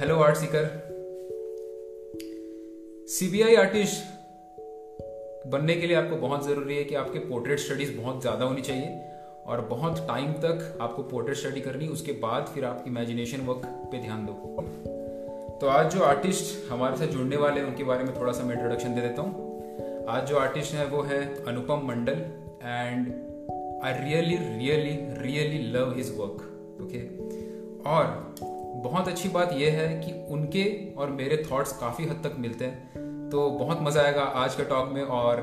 Hello art seeker CBI artist बनने के लिए आपको बहुत ज़रूरी है कि आपके पोर्ट्रेट स्टडीज़ बहुत ज़्यादा होनी चाहिए और बहुत टाइम तक आपको पोर्ट्रेट स्टडी करनी, उसके बाद फिर आप इमेजिनेशन वर्क पे ध्यान दो। तो आज जो आर्टिस्ट हमारे साथ जुड़ने वाले हैं, उनके बारे में थोड़ा सा मैं इंट्रोडक्शन दे देता हूँ। आज जो आर्टिस्ट है, वो है Anupam Mandal and I really really really love his work okay और बहुत अच्छी बात यह है कि उनके और मेरे थॉट्स काफ़ी हद तक मिलते हैं। तो बहुत मज़ा आएगा आज के टॉक में और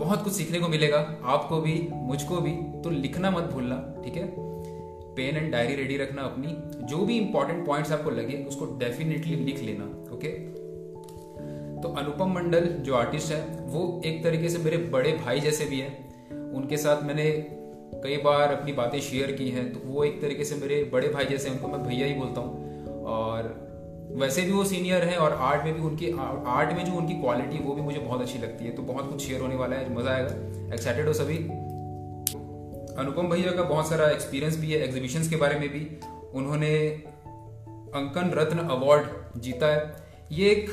बहुत कुछ सीखने को मिलेगा। आपको भी, मुझको भी तो लिखना मत भूलना, ठीक है? पेन एंड डायरी रेडी रखना अपनी। जो भी इंपॉर्टेंट पॉइंट्स आपको लगे, उसको डेफिनेटली लिख लेना ओके तो अनुपम मंडल, जो आर्टिस्ट है, वो एक तरीके से मेरे बड़े भाई जैसे भी हैं। उनके साथ मैंने कई बार अपनी बातें शेयर की हैं तो वो एक तरीके से मेरे बड़े भाई जैसे उनको मैं भैया ही बोलता हूँ। और वैसे भी वो सीनियर हैं और आर्ट में भी उनकी आर्ट में जो उनकी क्वालिटी वो भी मुझे बहुत अच्छी लगती है। तो बहुत कुछ शेयर होने वाला है, मज़ा आएगा। एक्साइटेड हो सभी। अनुपम भैया का बहुत सारा एक्सपीरियंस भी है एग्जीबिशंस के बारे में भी। उन्होंने अंकन रत्न अवार्ड जीता है। ये एक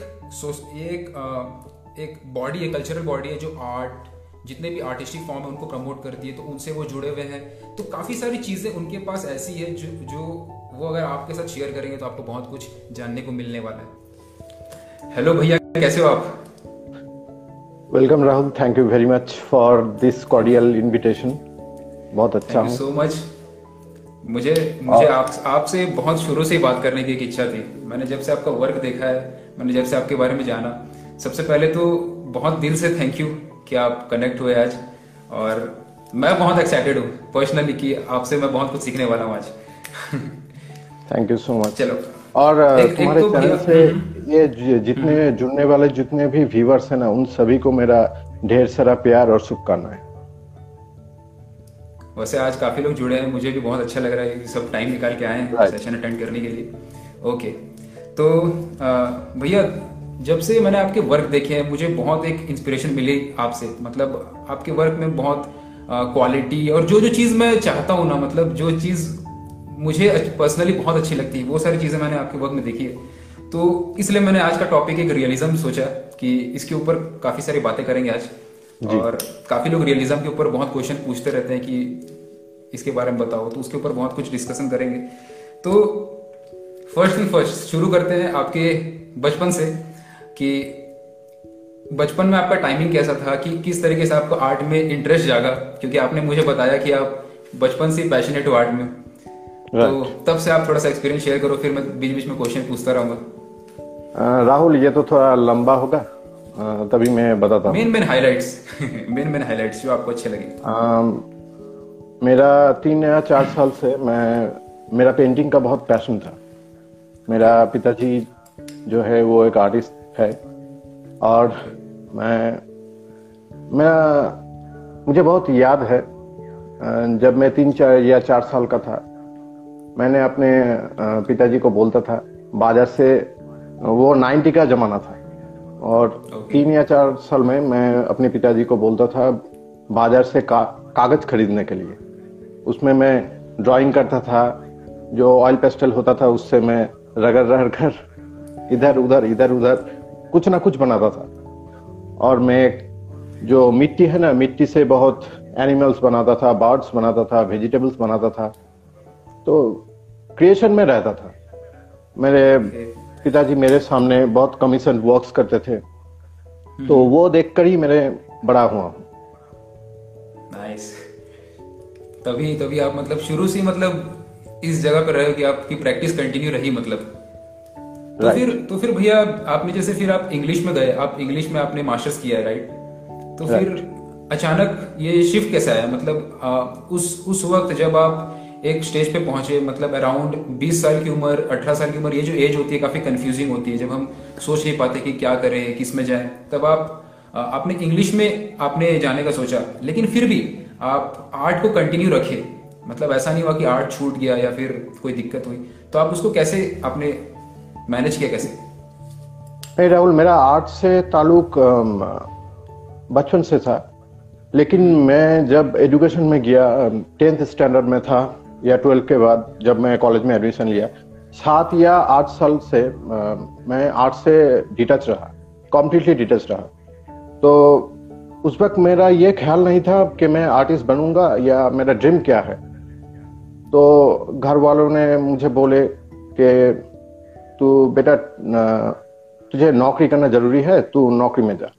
ये एक एक बॉडी है कल्चरल बॉडी है जो आर्ट जितने भी आर्टिस्टिक फॉर्म है उनको प्रमोट करती है तो उनसे वो जुड़े हुए हैं। तो काफ़ी सारी चीज़ें उनके पास ऐसी है जो जो वो अगर आपके साथ शेयर करेंगे तो आपको बहुत कुछ जानने को मिलने वाला है। हेलो भैया कैसे हो आप? Welcome Rahul thank you very much for this cordial invitation बहुत अच्छा हूँ। सो मच मुझे मुझे आप आपसे बहुत शुरू से ही बात करने की एक इच्छा थी। मैंने जब से आपका वर्क देखा है मैंने जब से आपके बारे में जाना सबसे पहले तो बहुत दिल से थैंक यू कि आप कनेक्ट हुए आज। और मैं बहुत एक्साइटेड हूँ पर्सनली कि आपसे मैं बहुत कुछ सीखने वाला हूँ आज। थैंक यू सो मच चलो। और एक, तुम्हारे एक तो चैनल से हम्म। ये जितने हम्म। जुड़ने वाले जितने भी व्यूवर्स हैं ना उन सभी को मेरा ढेर सारा प्यार और शुभकामनाएँ। वैसे आज काफ़ी लोग जुड़े हैं मुझे भी बहुत अच्छा लग रहा है कि सब टाइम निकाल के आए हैं सेशन अटेंड करने के लिए। ओके तो भैया जब से मैंने आपके वर्क देखे हैं मुझे बहुत एक इंस्पिरेशन मिली आपसे। मतलब आपके वर्क में बहुत क्वालिटी और जो जो चीज़ मैं चाहता हूँ ना मतलब जो चीज़ मुझे पर्सनली बहुत अच्छी लगती है वो सारी चीज़ें मैंने आपके वर्क में देखी है। तो इसलिए मैंने आज का टॉपिक एक रियलिज्म सोचा कि इसके ऊपर काफ़ी सारी बातें करेंगे आज। और काफ़ी लोग रियलिज्म के ऊपर बहुत क्वेश्चन पूछते रहते हैं कि इसके बारे में बताओ तो उसके ऊपर बहुत कुछ डिस्कशन करेंगे। तो फ़र्स्ट एंड फ़र्स्ट शुरू करते हैं आपके बचपन से। कि बचपन में आपका टाइमिंग कैसा था? कि किस तरीके से आपको आर्ट में इंटरेस्ट जागा? क्योंकि आपने मुझे बताया कि आप बचपन से पैशनेट हो आर्ट में। तो तब से आप थोड़ा सा एक्सपीरियंस शेयर करो फिर मैं बीच बीच में क्वेश्चन पूछता रहूँगा। राहुल ये तो थोड़ा लंबा होगा। तभी मैं बताता हूँ। Main main highlights main main highlights जो आपको अच्छे लगे। मेरा तीन या चार साल से मैं मेरा पेंटिंग का बहुत पैशन था। मेरा पिताजी जो है वो एक आर्टिस्ट है। और मैं मैं मुझे बहुत याद है जब मैं तीन चार या चार साल का था मैंने अपने पिताजी को बोलता था बाज़ार से वो नाइन्टी का जमाना था। और okay. तीन या चार साल में मैं अपने पिताजी को बोलता था बाज़ार से का, कागज़ खरीदने के लिए। उसमें मैं ड्राइंग करता था जो ऑयल पेस्टल होता था उससे मैं रगड़ रगड़ कर इधर उधर इधर उधर कुछ ना कुछ बनाता था। और मैं जो मिट्टी है ना मिट्टी से बहुत एनिमल्स बनाता था बर्ड्स बनाता था वेजिटेबल्स बनाता था तो क्रिएशन में रहता था। मेरे पिताजी मेरे सामने बहुत कमीशन वर्क्स करते थे। तो हम्म। वो देखकर ही मेरे बड़ा हुआ। नाइस तभी तभी आप मतलब शुरू से मतलब इस जगह पर रहे कि आपकी प्रैक्टिस कंटिन्यू रही मतलब। तो फिर तो फिर भैया आपने जैसे फिर आप इंग्लिश में गए आप इंग्लिश में आपने मास्टर्स किया है राइट तो फिर अचानक ये शिफ्ट कैसे आया? मतलब आ, उस उस वक्त जब आप एक स्टेज पे पहुँचे मतलब अराउंड 20 साल की उम्र 18 साल की उम्र ये जो एज होती है काफ़ी कंफ्यूजिंग होती है। जब हम सोच नहीं पाते कि क्या करें किसमें जाए तब आप आपने इंग्लिश में आपने जाने का सोचा। लेकिन फिर भी आप आर्ट को कंटिन्यू रखे। मतलब ऐसा नहीं हुआ कि आर्ट छूट गया या फिर कोई दिक्कत हुई। तो आप उसको कैसे आपने मैनेज किया कैसे? नहीं, राहुल, मेरा आर्ट से ताल्लुक बचपन से था। लेकिन मैं जब एजुकेशन में गया टेंथ स्टैंडर्ड में था, या ट्वेल्थ के बाद जब मैं कॉलेज में एडमिशन लिया, सात या आठ साल से मैं आर्ट से डिटच रहा कॉम्प्लीटली डिटच रहा। तो उस वक्त मेरा ये ख्याल नहीं था कि मैं आर्टिस्ट बनूँगा या मेरा ड्रीम क्या है। तो घर वालों ने मुझे बोले कि तू बेटा तुझे नौकरी करना ज़रूरी है तू नौकरी में जा।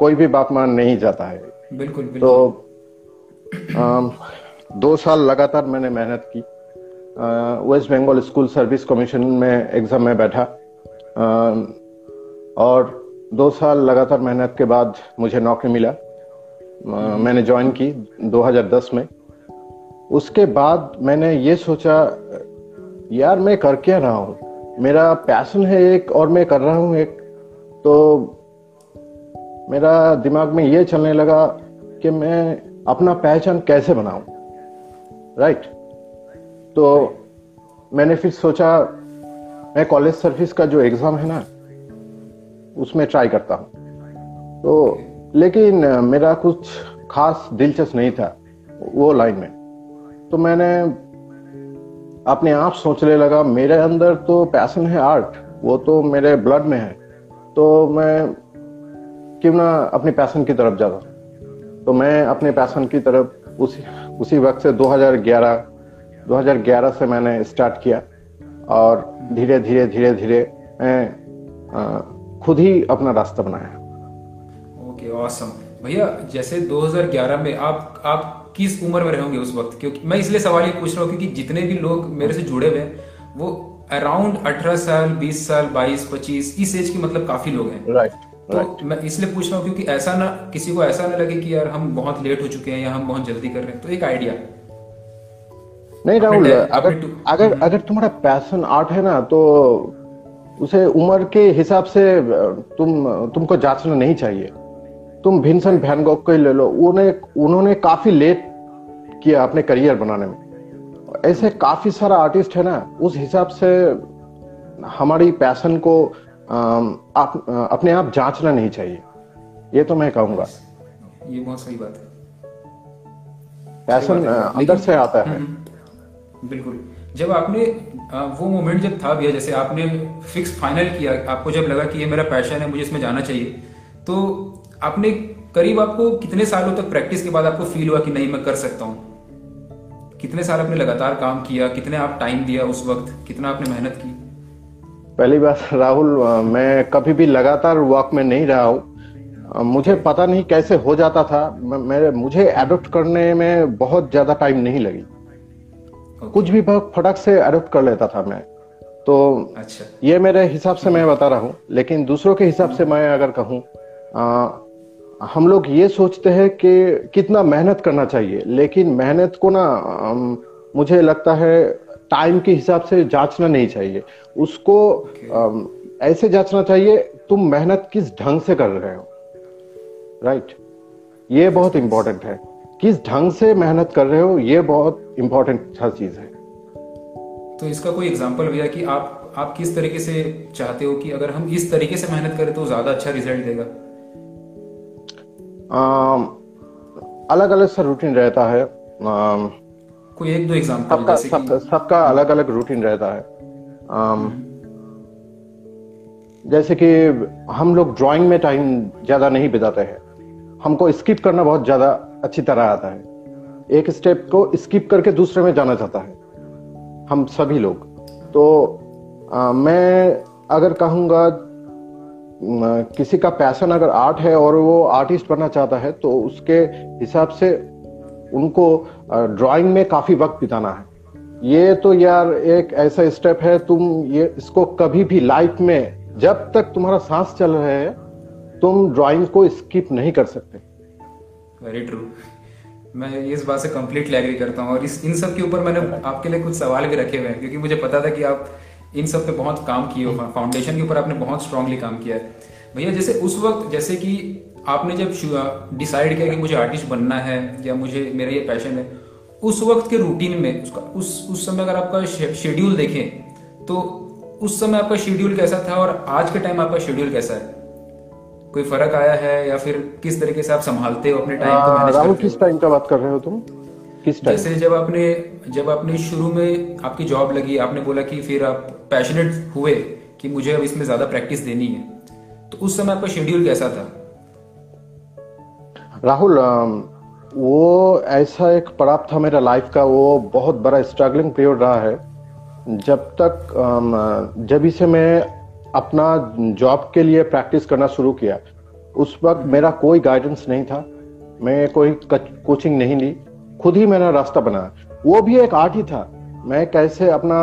कोई भी बाप माँ नहीं जाता है। बिल्कुल, बिल्कुल। तो आ, दो साल लगातार मैंने मेहनत की। West Bengal school service commission में एग्ज़ाम में बैठा। आ, और दो साल लगातार मेहनत के बाद मुझे नौकरी मिला। आ, मैंने ज्वाइन की 2010 में। उसके बाद मैंने ये सोचा यार मैं कर क्या रहा हूँ? मेरा पैशन है एक और मैं कर रहा हूँ एक। तो मेरा दिमाग में ये चलने लगा कि मैं अपना पहचान कैसे बनाऊँ। राइट तो मैंने फिर सोचा, मैं कॉलेज सर्विस का जो एग्ज़ाम है ना, उसमें ट्राई करता हूँ। तो लेकिन, मेरा कुछ खास दिलचस्प नहीं था वो लाइन में। तो मैंने अपने आप सोचने लगा मेरे अंदर तो पैशन है आर्ट वो तो मेरे ब्लड में है। तो मैं क्यों ना अपने पैशन की तरफ़ जाता तो मैं अपने पैशन की तरफ़ उसी उसी वक्त से 2011 2011 से मैंने स्टार्ट किया। और धीरे धीरे धीरे धीरे मैं खुद ही अपना रास्ता बनाया। ओके okay, ऑसम भैया जैसे 2011 में आप आप किस उम्र में रहोगे उस वक्त? क्योंकि मैं इसलिए सवाल ये पूछ रहा हूँ क्योंकि जितने भी लोग मेरे से जुड़े हुए हैं वो अराउंड 18 साल 20 साल 22 25 इस एज के मतलब काफ़ी लोग हैं। राइट तो right. मैं इसलिए पूछ रहा हूँ क्योंकि ऐसा ना किसी को ऐसा ना लगे कि यार हम बहुत लेट हो चुके हैं या हम बहुत जल्दी कर रहे हैं। तो एक आइडिया नहीं राहुल अगर अगर हम्म। अगर तुम्हारा पैशन आर्ट है ना तो उसे उम्र के हिसाब से तुम तुमको जांचना नहीं चाहिए। तुम भिनसन भैनगॉक को ही ले लो। उन्हें उन्होंने काफ़ी लेट किया अपने करियर बनाने में। ऐसे काफ़ी सारा आर्टिस्ट है ना उस हिसाब से हमारी पैशन को आप, अपने आप जांचना नहीं चाहिए। ये तो मैं कहूँगा। ये बहुत सही बात है। पैशन अंदर से आता है। हम्म, हम्म। बिल्कुल। जब आपने वो मोमेंट जब था भैया जैसे आपने फिक्स फाइनल किया आपको जब लगा कि ये मेरा पैशन है मुझे इसमें जाना चाहिए तो आपने करीब आपको कितने सालों तक प्रैक्टिस के बाद आपको फील हुआ कि नहीं मैं कर सकता हूँ? कितने साल आपने लगातार काम किया? कितने आप टाइम दिया उस वक्त? कितना आपने मेहनत की? पहली बात राहुल मैं कभी भी लगातार वर्क में नहीं रहा हूँ। मुझे पता नहीं कैसे हो जाता था। मेरे मुझे एडोप्ट करने में बहुत ज़्यादा टाइम नहीं लगी। Okay. कुछ भी फटक से एडोप्ट कर लेता था मैं। तो अच्छा। ये मेरे हिसाब से मैं बता रहा हूँ। लेकिन दूसरों के हिसाब से मैं अगर कहूँ हम लोग ये सोचते हैं कि कितना मेहनत करना चाहिए लेकिन मेहनत को ना मुझे लगता है टाइम के हिसाब से जांचना नहीं चाहिए। उसको okay. ऐसे जांचना चाहिए तुम मेहनत किस ढंग से कर रहे हो? Right right? ये बहुत इंपॉर्टेंट है। किस ढंग से मेहनत कर रहे हो ये बहुत इंपॉर्टेंट हर चीज़ है। तो इसका कोई एग्जांपल भैया कि आप आप किस तरीके से चाहते हो कि अगर हम इस तरीके से मेहनत करें तो ज़्यादा अच्छा रिज़ल्ट देगा? अलग अलग सा रूटीन रहता है। कोई एक दो एग्जांपल सबका सबका सबका अलग अलग रूटीन रहता है। जैसे कि हम लोग ड्राइंग में टाइम ज़्यादा नहीं बिताते हैं। हमको स्किप करना बहुत ज़्यादा अच्छी तरह आता है। एक स्टेप को स्किप करके दूसरे में जाना चाहता है। हम सभी लोग। तो आ, मैं अगर कहूँगा किसी का पैशन अगर आर्ट है और वो आर्टिस्ट बनना चाहता है तो उसके हिसाब से उनको ड्राइंग में काफ़ी वक्त बिताना है। ये तो यार एक ऐसा स्टेप है, तुम ये, इसको कभी भी लाइफ में, जब तक तुम्हारा सांस चल रहा है, तुम ड्राइंग को स्किप नहीं कर सकते। वेरी ट्रू मैं इस बात से कंप्लीटली एग्री करता हूँ और इस, इन सब के ऊपर मैंने आपके लिए कुछ सवाल भी रखे हुए हैं, क्योंकि मुझे पता था कि आप इन सब पे बहुत काम किए हो फाउंडेशन के ऊपर आपने बहुत स्ट्रांगली काम किया है। भैया जैसे उस वक्त जैसे कि आपने जब डिसाइड किया कि मुझे आर्टिस्ट बनना है या मुझे मेरा ये पैशन है उस वक्त के रूटीन में उसका उस उस समय अगर आपका शेड्यूल देखें तो उस समय आपका शेड्यूल कैसा था और आज के टाइम आपका शेड्यूल कैसा है? कोई फ़र्क आया है या फिर किस तरीके से आप संभालते हो अपने टाइम को राहुल किस टाइम का बात कर रहे हो तुम? किस टाइप जैसे जब आपने जब आपने शुरू में आपकी जॉब लगी आपने बोला कि फिर आप पैशनेट हुए कि मुझे अब इसमें ज़्यादा प्रैक्टिस देनी है तो उस समय आपका शेड्यूल कैसा था? राहुल वो ऐसा एक पड़ाव था मेरा लाइफ का वो बहुत बड़ा स्ट्रगलिंग पीरियड रहा है। जब तक जब इसे मैं अपना जॉब के लिए प्रैक्टिस करना शुरू किया उस वक्त मेरा कोई गाइडेंस नहीं था मैं कोई कोचिंग नहीं ली। खुद ही मैंने रास्ता बनाया। वो भी एक आर्ट ही था। मैं कैसे अपना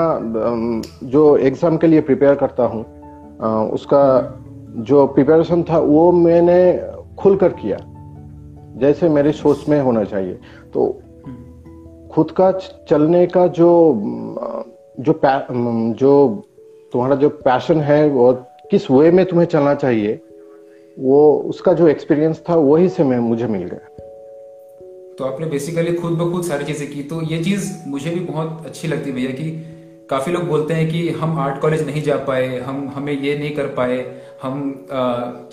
जो एग्ज़ाम के लिए प्रिपेयर करता हूँ उसका जो प्रिपरेशन था, वो मैंने खुलकर किया। जैसे मेरी सोच में होना चाहिए। तो खुद का चलने का जो जो जो तुम्हारा जो पैशन है वो किस वे में तुम्हें चलना चाहिए, वो, उसका जो एक्सपीरियंस था वही से मैं, मुझे मिल गया। तो आपने बेसिकली खुद ब खुद सारी चीज़ें की। तो ये चीज़ मुझे भी बहुत अच्छी लगती भैया कि काफ़ी लोग बोलते हैं कि हम आर्ट कॉलेज नहीं जा पाए हम हमें ये नहीं कर पाए हम आ,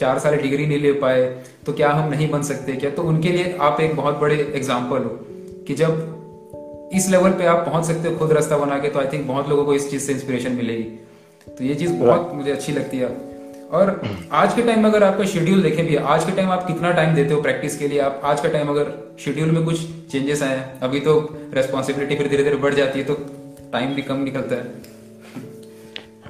चार साल डिग्री नहीं ले पाए तो क्या हम नहीं बन सकते क्या? तो उनके लिए आप एक बहुत बड़े एग्ज़ाम्पल हो कि जब इस लेवल पे आप पहुँच सकते हो खुद रास्ता बना के तो आई थिंक बहुत लोगों को इस चीज़ से इंस्पिरेशन मिलेगी। तो ये चीज़ बहुत मुझे अच्छी लगती है। और आज के टाइम अगर आपका शेड्यूल देखें भी आज के टाइम आप कितना टाइम देते हो प्रैक्टिस के लिए? आप आज का टाइम अगर शेड्यूल में कुछ चेंजेस आए अभी तो रेस्पॉन्सिबिलिटी फिर धीरे धीरे बढ़ जाती है तो टाइम भी कम निकलता है।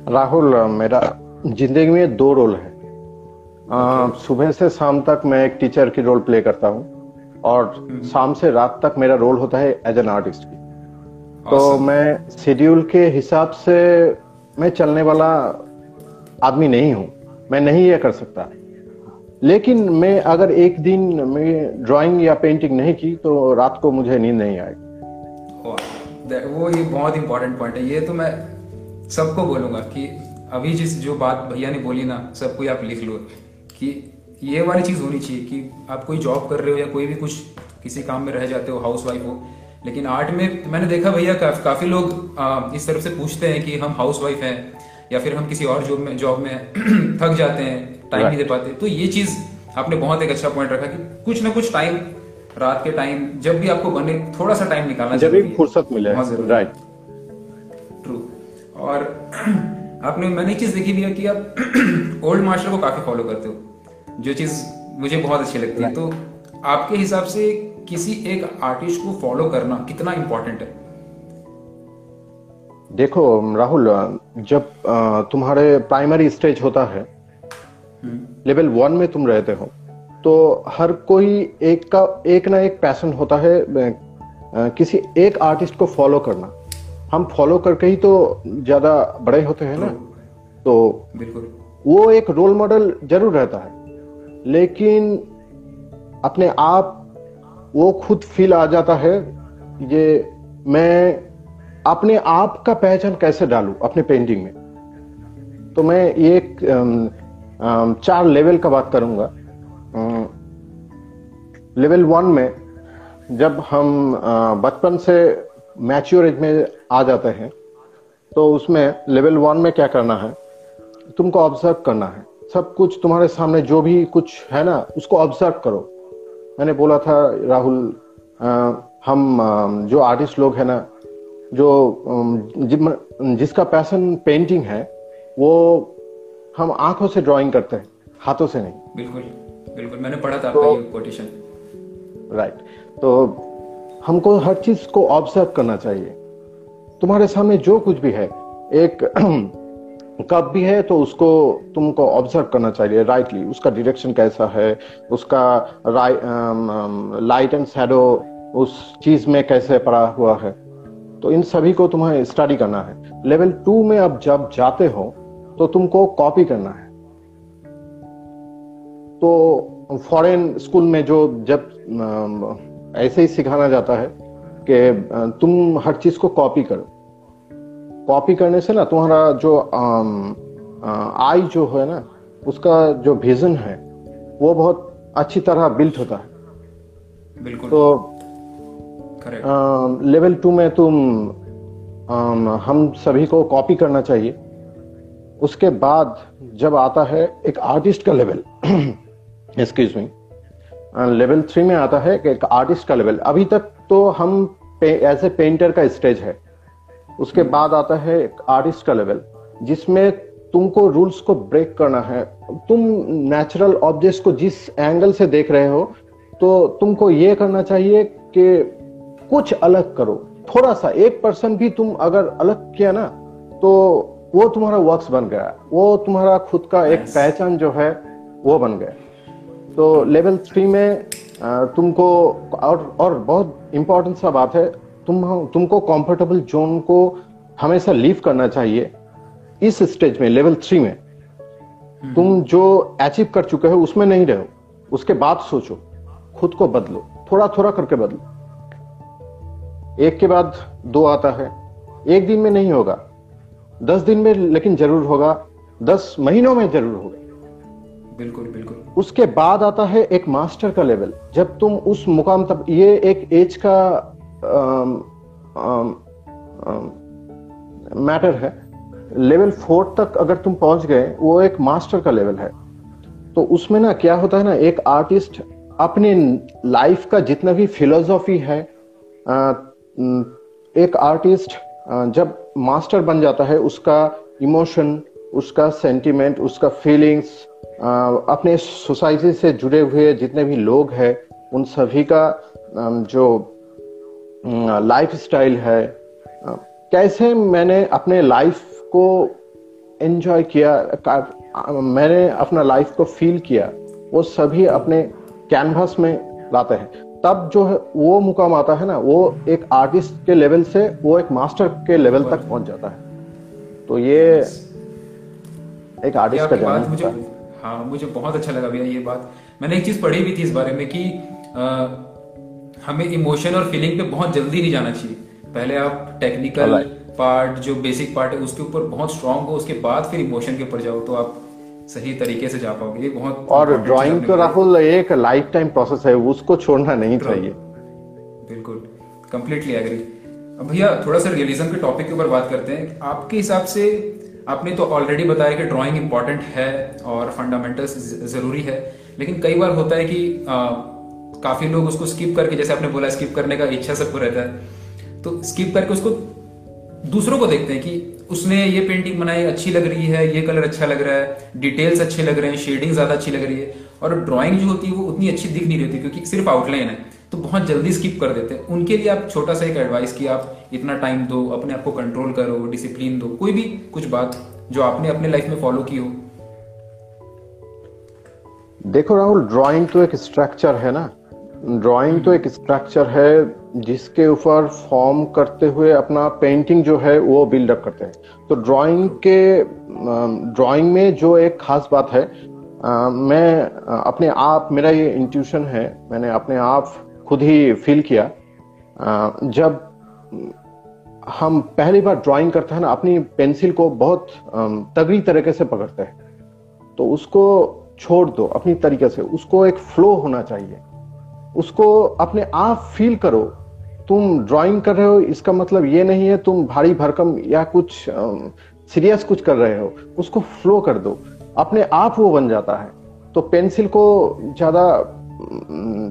राहुल मेरा ज़िंदगी में दो रोल है। okay. सुबह से शाम तक मैं एक टीचर की रोल प्ले करता हूँ और hmm. शाम से रात तक मेरा रोल होता है एज एन आर्टिस्ट की। तो मैं शेड्यूल के हिसाब से मैं चलने वाला आदमी नहीं हूँ। मैं नहीं ये कर सकता। लेकिन मैं अगर एक दिन मैं ड्राइंग या पेंटिंग नहीं की तो रात को मुझे नींद नहीं आएगी वो ये बहुत इंपॉर्टेंट पॉइंट है। ये तो मैं सबको बोलूँगा कि अभी जिस जो बात भैया ने बोली ना, सबको आप लिख लो कि ये वाली चीज़ होनी चाहिए कि आप कोई जॉब कर रहे हो या कोई भी कुछ किसी काम में रह जाते हो हाउस वाइफ हो। लेकिन आर्ट में, मैंने देखा भैया, काफ़ी लोग इस तरफ़ से पूछते हैं कि हम हाउस वाइफ हैं। या फिर हम किसी और जॉब में जॉब में थक जाते हैं टाइम नहीं दे पाते तो ये चीज़ आपने बहुत एक अच्छा पॉइंट रखा कि कुछ ना कुछ टाइम रात के टाइम जब भी आपको बने थोड़ा सा टाइम निकालना जब भी फुर्सत मिले। राइट ट्रू और आपने मैंने चीज़ देखी भी है कि आप ओल्ड मास्टर को काफ़ी फॉलो करते हो जो चीज़ मुझे बहुत अच्छी लगती है। तो आपके हिसाब से किसी एक आर्टिस्ट को फॉलो करना कितना इंपॉर्टेंट है? देखो राहुल जब तुम्हारे प्राइमरी स्टेज होता है लेवल हम्म। वन में तुम रहते हो तो हर कोई एक का एक ना एक पैशन होता है किसी एक आर्टिस्ट को फॉलो करना। हम फॉलो करके ही तो ज़्यादा बड़े होते हैं ना। तो बिल्कुल। वो एक रोल मॉडल ज़रूर रहता है लेकिन अपने आप वो खुद फील आ जाता है ये मैं अपने आप का पहचान कैसे डालू अपने पेंटिंग में? तो मैं एक चार लेवल का बात करूँगा। लेवल वन में जब हम बचपन से मैच्योर एज में आ जाते हैं तो उसमें लेवल वन में क्या करना है? तुमको ऑब्ज़र्व करना है। सब कुछ तुम्हारे सामने जो भी कुछ है ना, उसको ऑब्ज़र्व करो। मैंने बोला था, राहुल हम जो आर्टिस्ट लोग हैं ना जो जि, जिसका पैशन पेंटिंग है वो हम आँखों से ड्राइंग करते हैं हाथों से नहीं। बिल्कुल बिल्कुल। मैंने पढ़ा था तो, आपका ये कोटेशन राइट तो हमको हर चीज़ को ऑब्ज़र्व करना चाहिए। तुम्हारे सामने जो कुछ भी है एक कप भी है तो उसको तुमको ऑब्ज़र्व करना चाहिए राइटली उसका डिरेक्शन कैसा है उसका लाइट एंड शेडो उस चीज़ में कैसे पड़ा हुआ है। तो इन सभी को तुम्हें स्टडी करना है। लेवल टू में अब जब जाते हो तो तुमको कॉपी करना है। तो फॉरेन स्कूल में जो जब ऐसे ही सिखाना जाता है कि तुम हर चीज़ को कॉपी करो। कॉपी करने से ना तुम्हारा जो आई जो है ना उसका जो विजन है वो बहुत अच्छी तरह बिल्ट होता है। बिल्कुल। तो लेवल टू में तुम आ, हम सभी को कॉपी करना चाहिए। उसके बाद जब आता है एक आर्टिस्ट का level excuse me level three में आता है कि एक आर्टिस्ट का लेवल अभी तक तो हम एज ए पेंटर का स्टेज है। उसके बाद आता है एक आर्टिस्ट का लेवल जिसमें तुमको रूल्स को ब्रेक करना है। तुम नेचुरल ऑब्जेक्ट्स को जिस एंगल से देख रहे हो तो तुमको ये करना चाहिए कि कुछ अलग करो। थोड़ा सा एक परसेंट भी तुम अगर अलग किया ना तो वो तुम्हारा वर्क्स बन गया। वो तुम्हारा खुद का एक पहचान जो है वो बन गया। तो लेवल थ्री में तुमको और और बहुत इंपॉर्टेंट सा बात है तुम तुमको कंफर्टेबल जोन को हमेशा लीव करना चाहिए। इस स्टेज में लेवल थ्री में हम्म। तुम जो अचीव कर चुके हो उसमें नहीं रहो। उसके बाद सोचो खुद को बदलो। थोड़ा थोड़ा करके बदलो। एक के बाद दो आता है। एक दिन में नहीं होगा। दस दिन में लेकिन ज़रूर होगा। दस महीनों में ज़रूर होगा। बिल्कुल बिल्कुल। उसके बाद आता है एक मास्टर का लेवल। जब तुम उस मुकाम तक ये एक एज का मैटर है। लेवल फोर तक अगर तुम पहुँच गए वो एक मास्टर का लेवल है। तो उसमें ना क्या होता है ना एक आर्टिस्ट अपने लाइफ का जितना भी फिलोसॉफी है एक आर्टिस्ट जब मास्टर बन जाता है, उसका इमोशन उसका सेंटिमेंट उसका फीलिंग्स अपने सोसाइटी से जुड़े हुए जितने भी लोग हैं, उन सभी का जो लाइफ स्टाइल है कैसे मैंने अपने लाइफ को एंजॉय किया मैंने अपना लाइफ को फील किया, वो सभी अपने कैनवास में लाते हैं। तब जो है वो मुकाम आता है ना वो एक आर्टिस्ट के लेवल से वो एक मास्टर के लेवल तक पहुँच जाता है। तो ये एक आर्टिस्ट का बात मुझे हाँ मुझे बहुत अच्छा लगा भैया ये बात। मैंने एक चीज़ पढ़ी भी थी इस बारे में कि आ, हमें इमोशन और फीलिंग पे बहुत जल्दी नहीं जाना चाहिए। पहले आप टेक्निकल पार्ट जो बेसिक पार्ट है उसके ऊपर बहुत स्ट्रांग हो उसके बाद फिर इमोशन के ऊपर जाओ तो आप सही तरीके से जा पाओगे। ये बहुत और ड्राइंग तो राहुल एक लाइफ टाइम प्रोसेस है उसको छोड़ना नहीं चाहिए। बिल्कुल। कंप्लीटली एग्री अब भैया थोड़ा सा रियलिज्म के टॉपिक के ऊपर बात करते हैं। आपके हिसाब से आपने तो ऑलरेडी बताया कि ड्राइंग इंपॉर्टेंट है और फंडामेंटल्स ज़रूरी है। लेकिन कई बार होता है कि आ, काफ़ी लोग उसको स्किप करके जैसे आपने बोला स्किप करने का इच्छा सबको रहता है। तो स्किप करके उसको दूसरों को देखते हैं कि उसने ये पेंटिंग बनाई, अच्छी लग रही है, ये कलर अच्छा लग रहा है डिटेल्स अच्छे लग रहे हैं शेडिंग ज़्यादा अच्छी लग रही है। और ड्राइंग जो होती है, वो उतनी अच्छी दिख नहीं रहती क्योंकि सिर्फ़ आउटलाइन है। तो बहुत जल्दी स्किप कर देते हैं। उनके लिए आप छोटा सा एक एडवाइस कि आप इतना टाइम दो, अपने आप को कंट्रोल करो डिसिप्लिन दो। कोई भी कुछ बात जो आपने अपने लाइफ में फॉलो की हो। देखो राहुल ड्राइंग तो एक स्ट्रक्चर है ना। ड्राइंग तो एक स्ट्रक्चर है जिसके ऊपर फॉर्म करते हुए अपना पेंटिंग जो है वो बिल्डअप करते हैं। तो ड्राइंग के ड्राइंग में जो एक खास बात है आ, मैं अपने आप मेरा ये इंट्यूशन है मैंने अपने आप खुद ही फील किया। आ, जब हम पहली बार ड्राइंग करते हैं ना अपनी पेंसिल को बहुत तगड़ी तरीके से पकड़ते हैं तो उसको छोड़ दो अपनी तरीके से उसको एक फ्लो होना चाहिए। उसको अपने आप फील करो। तुम ड्राइंग कर रहे हो इसका मतलब ये नहीं है तुम भारी भरकम या कुछ सीरियस कुछ कर रहे हो। उसको फ्लो कर दो। अपने आप वो बन जाता है। तो पेंसिल को ज़्यादा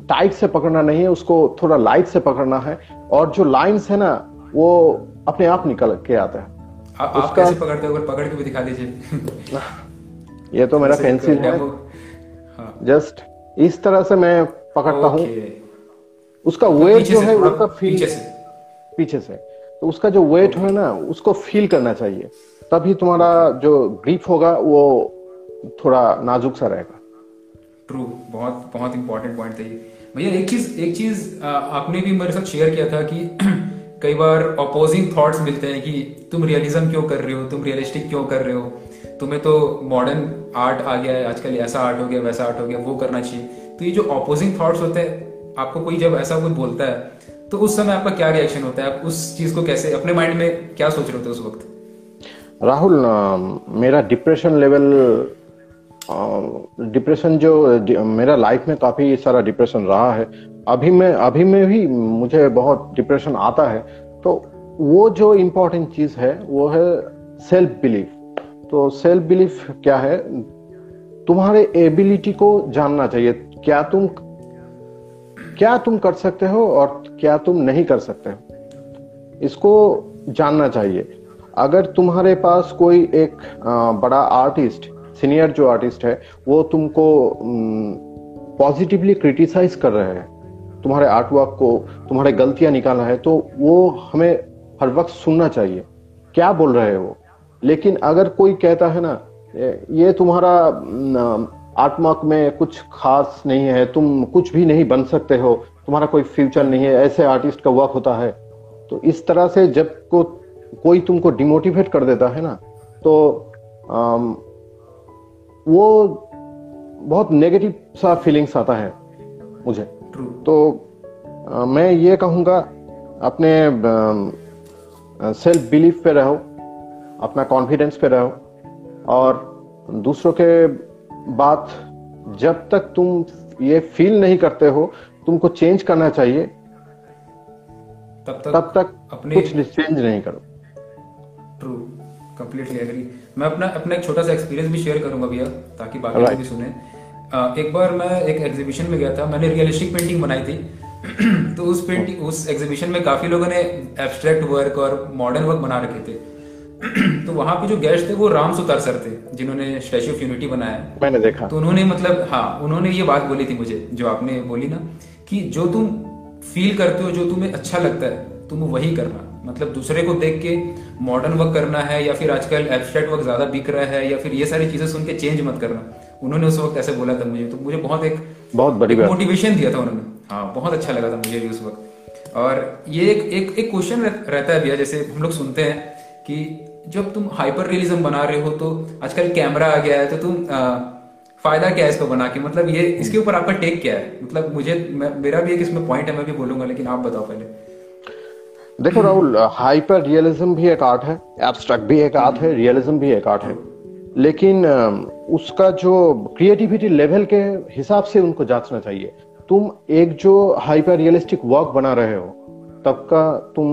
टाइट से पकड़ना नहीं है उसको थोड़ा लाइट से पकड़ना है। और जो लाइंस है ना वो अपने आप निकल के आता है। आ, आप कैसे पकड़ते हो? अगर पकड़ के भी दिखा दीजिए। ये तो मेरा पेंसिल है। जस्ट हाँ। इस तरह से मैं पकड़ता हूँ। उसका वेट जो है उसका फील पीछे से। पीछे से। तो उसका जो वेट है ना उसको फील करना चाहिए। तभी तुम्हारा जो ग्रीप होगा वो थोड़ा नाजुक सा रहेगा। ट्रू बहुत बहुत इंपॉर्टेंट पॉइंट था ये। भैया एक चीज़ एक चीज़ आपने भी मेरे साथ शेयर किया था कि कई बार अपोजिंग थॉट्स मिलते हैं कि तुम रियलिज्म क्यों कर रहे हो तुम रियलिस्टिक क्यों कर रहे हो? तुम्हें तो मॉडर्न आर्ट आ गया है आजकल ऐसा आर्ट हो गया वैसा आर्ट हो गया वो करना चाहिए। तो ये जो अपोजिंग थॉट्स होते हैं, आपको कोई जब ऐसा कुछ बोलता है तो उस समय आपका क्या रिएक्शन होता है? आप उस चीज़ को कैसे, अपने माइंड में क्या सोच रहे होते उस वक्त? राहुल मेरा डिप्रेशन लेवल डिप्रेशन जो मेरा लाइफ में काफ़ी सारा डिप्रेशन रहा है। अभी में अभी में भी मुझे बहुत डिप्रेशन आता है। तो वो जो इम्पोर्टेंट चीज़ है, वो है सेल्फ बिलीफ तो सेल्फ बिलीफ क्या है? तुम्हारे एबिलिटी को जानना चाहिए। क्या तुम क्या तुम कर सकते हो और क्या तुम नहीं कर सकते? हो इसको जानना चाहिए। अगर तुम्हारे पास कोई एक बड़ा आर्टिस्ट सीनियर जो आर्टिस्ट है, वो तुमको पॉजिटिवली क्रिटिसाइज कर रहे हैं, तुम्हारे आर्ट वर्क को, तुम्हारे गलतियाँ निकाला है तो वो हमें हर वक्त सुनना चाहिए। क्या बोल रहे हो? लेकिन अगर कोई कहता है ना, ये तुम्हारा आत्मक में कुछ खास नहीं है तुम कुछ भी नहीं बन सकते हो तुम्हारा कोई फ्यूचर नहीं है ऐसे आर्टिस्ट का वर्क होता है। तो इस तरह से जब को कोई तुमको डिमोटिवेट कर देता है ना तो आम, वो बहुत नेगेटिव सा फीलिंग्स आता है मुझे। तो आ, मैं ये कहूँगा अपने सेल्फ बिलीफ पे रहो अपना कॉन्फिडेंस पे रहो और दूसरों के बात जब तक तुम ये फील नहीं करते हो तुमको चेंज करना चाहिए। तब तक तब तक अपने कुछ चेंज नहीं करो। ट्रू कंप्लीटली एग्री मैं अपना अपना एक छोटा सा एक्सपीरियंस भी शेयर करूँगा भैया ताकि बाकी right. भी सुने। एक बार मैं एक एग्जीबिशन में गया था मैंने रियलिस्टिक पेंटिंग बनाई थी। तो उस पेंटिंग उस एग्जीबिशन में काफ़ी लोगों ने एब्स्ट्रैक्ट वर्क और मॉडर्न वर्क बना रखे थे। तो वहाँ पे जो गेस्ट थे वो राम सुतार सर थे। जिन्होंने स्टैच्यू ऑफ़ यूनिटी बनाया। मैंने देखा। तो उन्होंने मतलब हाँ उन्होंने ये बात बोली थी मुझे जो आपने बोली ना कि जो तुम फील करते हो जो तुम्हें अच्छा लगता है तुम वही करना। मतलब दूसरे को देख के मॉडर्न वर्क करना है या फिर आजकल एब्स्ट्रैक्ट वर्क ज़्यादा बिक रहा है या फिर ये सारी चीज़ें सुन के चेंज मत करना। उन्होंने उस वक्त ऐसे बोला था मुझे। तो मुझे बहुत एक बहुत बड़ी मोटिवेशन दिया था उन्होंने। हाँ बहुत अच्छा लगा था मुझे भी उस वक्त। और ये एक एक एक क्वेश्चन रहता है भैया जैसे हम लोग सुनते हैं कि जब तुम हाइपर रियलिज्म बना रहे हो तो आजकल कैमरा आ गया है तो तुम आ, फ़ायदा क्या है इसको बना के? मतलब ये इसके ऊपर आपका टेक क्या है? मतलब मुझे मेरा भी एक इसमें पॉइंट है मैं भी बोलूँगा लेकिन आप बताओ पहले। देखो राहुल हाइपर रियलिज्म भी एक आर्ट है एब्स्ट्रैक्ट भी एक आर्ट है रियलिज्म भी एक आर्ट है। लेकिन उसका जो क्रिएटिविटी लेवल के हिसाब से उनको जांचना चाहिए। तुम एक जो हाइपर रियलिस्टिक वर्क बना रहे हो तब का तुम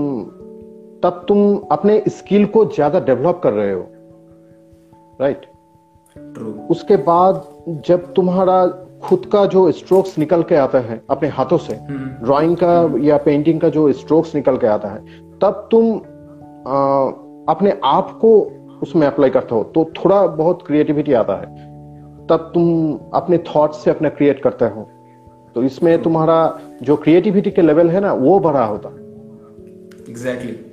तब तुम अपने स्किल को ज़्यादा डेवलप कर रहे हो राइट right? उसके बाद जब तुम्हारा खुद का जो स्ट्रोक्स निकल के आता है अपने हाथों से ड्राइंग हम्म। का। या पेंटिंग का जो स्ट्रोक्स निकल के आता है तब तुम आ, अपने आप को उसमें अप्लाई करते हो तो थोड़ा बहुत क्रिएटिविटी आता है तब तुम अपने थॉट से अपना क्रिएट करते हो तो इसमें तुम्हारा जो क्रिएटिविटी के लेवल है ना वो बढ़ा होता है एग्जैक्टली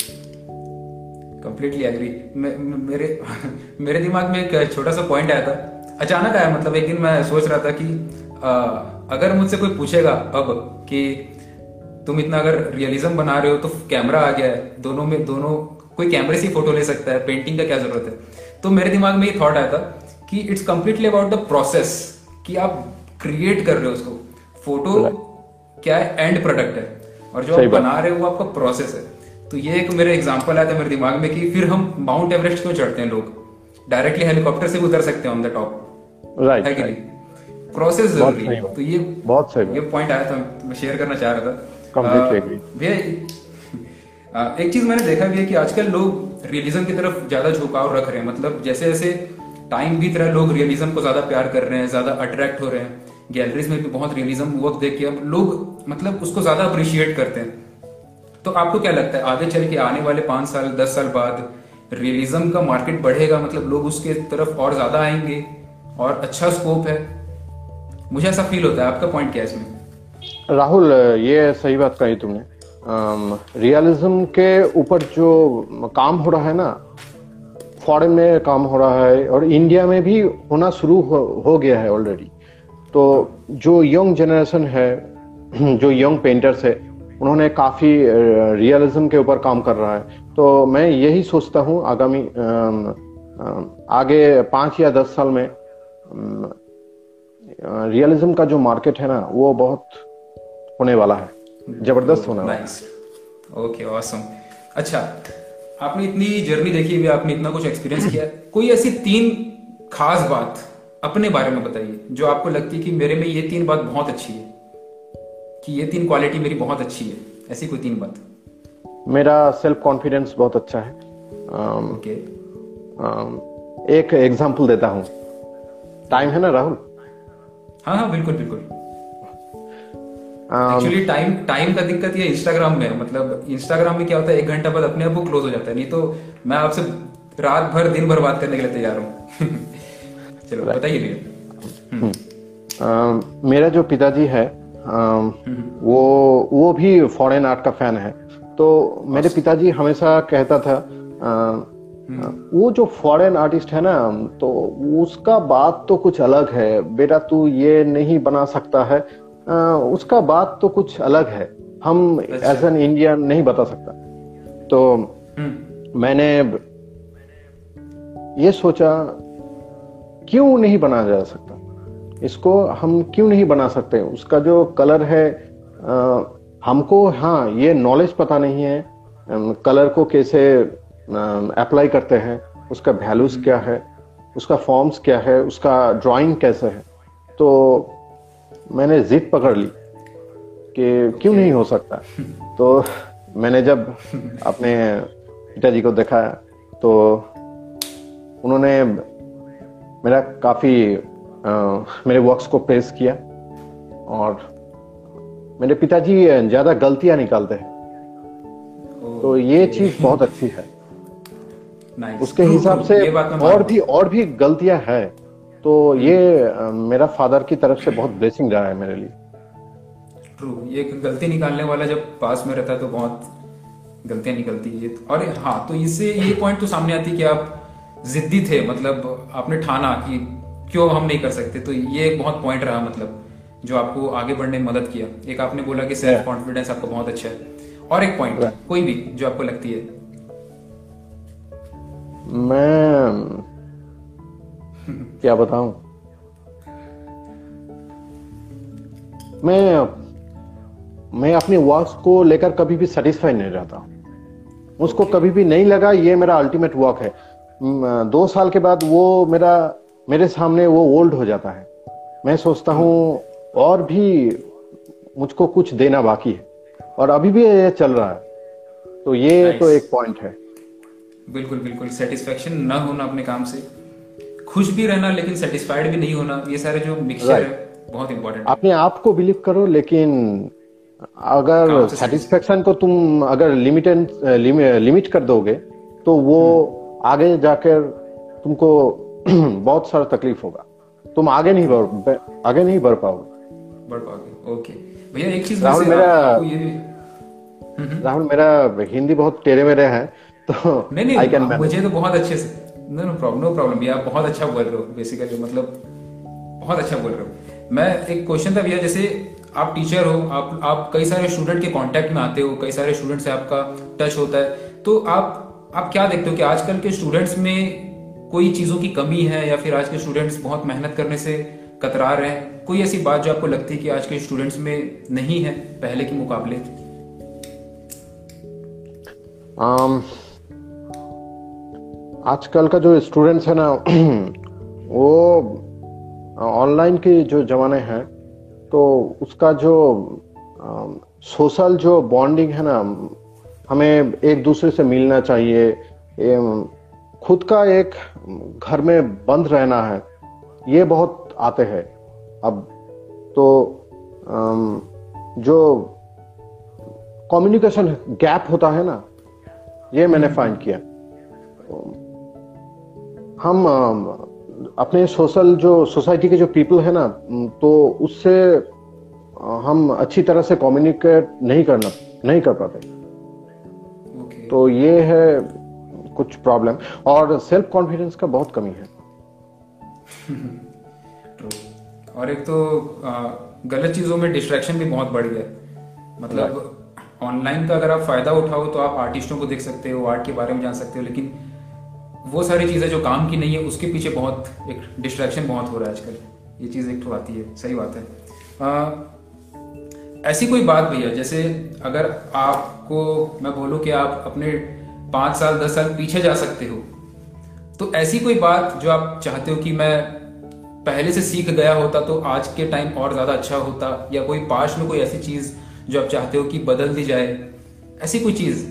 कंप्लीटली एग्री मेरे मेरे दिमाग में एक छोटा सा पॉइंट आया था। अचानक आया मतलब एक दिन मैं सोच रहा था कि आ, अगर मुझसे कोई पूछेगा अब कि तुम इतना अगर रियलिज्म बना रहे हो तो कैमरा आ गया है। दोनों में दोनों कोई कैमरे से फ़ोटो ले सकता है। पेंटिंग का क्या ज़रूरत है? तो मेरे दिमाग में ये थॉट आया था कि it's completely about the process कि आप क्रिएट कर रहे हो उसको। फ़ोटो क्या है एंड प्रोडक्ट है? और जो आप बना रहे हो वो आपका प्रोसेस है। तो ये एक मेरे एग्ज़ाम्पल आया था मेरे दिमाग में कि फिर हम माउंट एवरेस्ट क्यों चढ़ते हैं लोग? डायरेक्टली हेलीकॉप्टर से उतर सकते हैं ऑन द टॉप राइट है कि नहीं? प्रोसेस ज़रूरी है। तो ये बहुत सही ये पॉइंट आया था मैं शेयर करना चाह रहा था। भैया एक चीज़ मैंने देखा भी है कि आजकल लोग रियलिज्म की तरफ़ ज़्यादा झुकाव रख रहे हैं। मतलब जैसे जैसे टाइम बीत रहा है लोग रियलिज्म को ज़्यादा प्यार कर रहे हैं ज़्यादा अट्रैक्ट हो रहे हैं। गैलरीज में भी बहुत रियलिज्म वर्क देख के अब लोग मतलब उसको ज़्यादा अप्रिशिएट करते हैं। तो आपको क्या लगता है आगे चल के आने वाले पाँच साल दस साल बाद रियलिज्म का मार्केट बढ़ेगा? मतलब लोग उसके तरफ़ और ज़्यादा आएँगे और अच्छा स्कोप है? मुझे ऐसा फील होता है। आपका पॉइंट क्या है इसमें? राहुल ये सही बात कही तुमने। रियलिज्म के ऊपर जो काम हो रहा है ना फॉरेन में काम हो रहा है और इंडिया में भी होना शुरू हो, हो गया है ऑलरेडी तो जो यंग जनरेशन है जो यंग पेंटर्स है उन्होंने काफ़ी रियलिज्म के ऊपर काम कर रहा है। तो मैं यही सोचता हूँ आगामी आगे पाँच या दस साल में रियलिज्म का जो मार्केट है ना, वो बहुत होने वाला है। ज़बरदस्त होने वाला है। ओके ऑसम अच्छा आपने इतनी जर्नी देखी हुई आपने इतना कुछ एक्सपीरियंस किया। कोई ऐसी तीन खास बात अपने बारे में बताइए, जो आपको लगती है कि मेरे में ये तीन बात बहुत अच्छी है? कि ये तीन क्वालिटी मेरी बहुत अच्छी है। ऐसी कोई तीन बात? मेरा सेल्फ कॉन्फिडेंस बहुत अच्छा है। ओके। okay. एक एग्जांपल देता हूँ। टाइम है ना राहुल? हाँ हाँ बिल्कुल बिल्कुल। एक्चुअली टाइम टाइम का दिक्कत ये इंस्टाग्राम में मतलब इंस्टाग्राम में क्या होता है एक घंटा बाद अपने आप वो क्लोज हो जाता है। नहीं तो मैं आपसे रात भर दिन भर बात करने के लिए तैयार हूँ। चलो बताइए हम्म। मेरा जो पिताजी है वो वो भी फॉरेन आर्ट का फ़ैन है। तो मेरे पिताजी हमेशा कहता था वो जो फॉरेन आर्टिस्ट है ना तो उसका बात तो कुछ अलग है। बेटा तू ये नहीं बना सकता है। उसका बात तो कुछ अलग है। हम एज एन इंडियन नहीं बता सकता। तो हम्म। मैंने ये सोचा क्यों नहीं बनाया जा सकता? इसको हम क्यों नहीं बना सकते? उसका जो कलर है आ, हमको हाँ ये नॉलेज पता नहीं है कलर को कैसे अप्लाई करते हैं उसका वैल्यूज़। क्या है उसका फॉर्म्स क्या है उसका ड्राइंग कैसे है। तो मैंने जिद पकड़ ली कि क्यों नहीं हो सकता। तो मैंने जब अपने पिताजी को देखा तो उन्होंने मेरा काफ़ी मेरे वर्क्स को प्रेस किया और मेरे पिताजी ज़्यादा गलतियाँ निकालते हैं। तो ये चीज़ बहुत अच्छी है। उसके हिसाब से और भी और भी गलतियाँ है तो ये मेरा फादर की तरफ़ से बहुत ब्लेसिंग रहा है मेरे लिए। ट्रू ये गलती निकालने वाला जब पास में रहता है तो बहुत गलतियाँ निकलती है। और हाँ तो इससे ये पॉइंट तो सामने आती है कि आप जिद्दी थे मतलब आपने ठाना कि क्यों हम नहीं कर सकते? तो ये एक बहुत पॉइंट रहा मतलब जो आपको आगे बढ़ने में मदद किया। एक आपने बोला कि सेल्फ कॉन्फिडेंस आपका बहुत अच्छा है। और एक पॉइंट कोई भी जो आपको लगती है। मैं क्या बताऊँ? मैं मैं अपने वर्क को लेकर कभी भी सेटिस्फाई नहीं रहता। उसको कभी भी नहीं लगा ये मेरा अल्टीमेट वर्क है। दो साल के बाद वो मेरा मेरे सामने वो ओल्ड हो जाता है। मैं सोचता हूँ और भी मुझको कुछ देना बाकी है। और अभी भी ये चल रहा है। तो ये nice. तो एक पॉइंट है। बिल्कुल बिल्कुल। सेटिस्फेक्शन ना होना अपने काम से। खुश भी रहना लेकिन सेटिस्फाइड भी नहीं होना। ये सारे जो मिक्सचर right. है बहुत इंपॉर्टेंट अपने आप को बिलीव करो लेकिन अगर सेटिस्फेक्शन को तुम अगर लिमिटेड लिमिट कर दोगे तो वो hmm. आगे जाकर तुमको बहुत सारा तकलीफ़ होगा। तुम आगे नहीं बढ़ आगे नहीं बढ़ पाओगे। बढ़ पाओगे ओके भैया एक चीज़ राहुल मेरा हम्म, हम्म। राहुल मेरा हिंदी बहुत टेढ़े मेरे है तो नहीं नहीं मुझे तो बहुत अच्छे से no no problem no problem भैया आप बहुत अच्छा बोल रहे हो बेसिकली मतलब बहुत अच्छा बोल रहे हो। मैं एक क्वेश्चन था भैया जैसे आप टीचर हो आप आप कई सारे स्टूडेंट के कांटेक्ट में आते हो कई सारे स्टूडेंट से आपका टच होता है तो आप आप क्या देखते हो कि आजकल के स्टूडेंट्स में कोई चीज़ों की कमी है या फिर आज के स्टूडेंट्स बहुत मेहनत करने से कतरा रहे हैं कोई ऐसी बात जो आपको लगती है कि आज के स्टूडेंट्स में नहीं है पहले के मुकाबले? Um, आजकल का जो स्टूडेंट्स है ना वो ऑनलाइन के जो जमाने हैं तो उसका जो सोशल जो बॉन्डिंग है ना हमें एक दूसरे से मिलना चाहिए खुद का एक घर में बंद रहना है ये बहुत आते हैं। अब तो जो कम्युनिकेशन गैप होता है ना ये मैंने फाइंड किया। हम अपने सोशल जो सोसाइटी के जो पीपल है ना तो उससे हम अच्छी तरह से कम्युनिकेट नहीं करना नहीं कर पाते। Okay. तो ये है कुछ प्रॉब्लम और सेल्फ कॉन्फिडेंस का बहुत कमी है। और एक तो गलत चीज़ों में डिस्ट्रैक्शन भी बहुत बढ़ गया। मतलब ऑनलाइन का अगर आप फ़ायदा उठाओ तो आप आर्टिस्टों को देख सकते हो आर्ट के बारे में जान सकते हो लेकिन वो सारी चीज़ें जो काम की नहीं है उसके पीछे बहुत एक डिस्ट्रैक्शन बहुत हो रहा है आजकल। ये चीज़ एक तो आती है सही बात है। आ, ऐसी कोई बात भैया जैसे अगर आपको मैं बोलूँ कि आप अपने पाँच साल दस साल पीछे जा सकते हो। तो ऐसी कोई बात जो आप चाहते हो कि मैं पहले से सीख गया होता तो आज के टाइम और ज़्यादा अच्छा होता या कोई पास में कोई ऐसी चीज़ जो आप चाहते हो कि बदल दी जाए ऐसी कोई चीज़?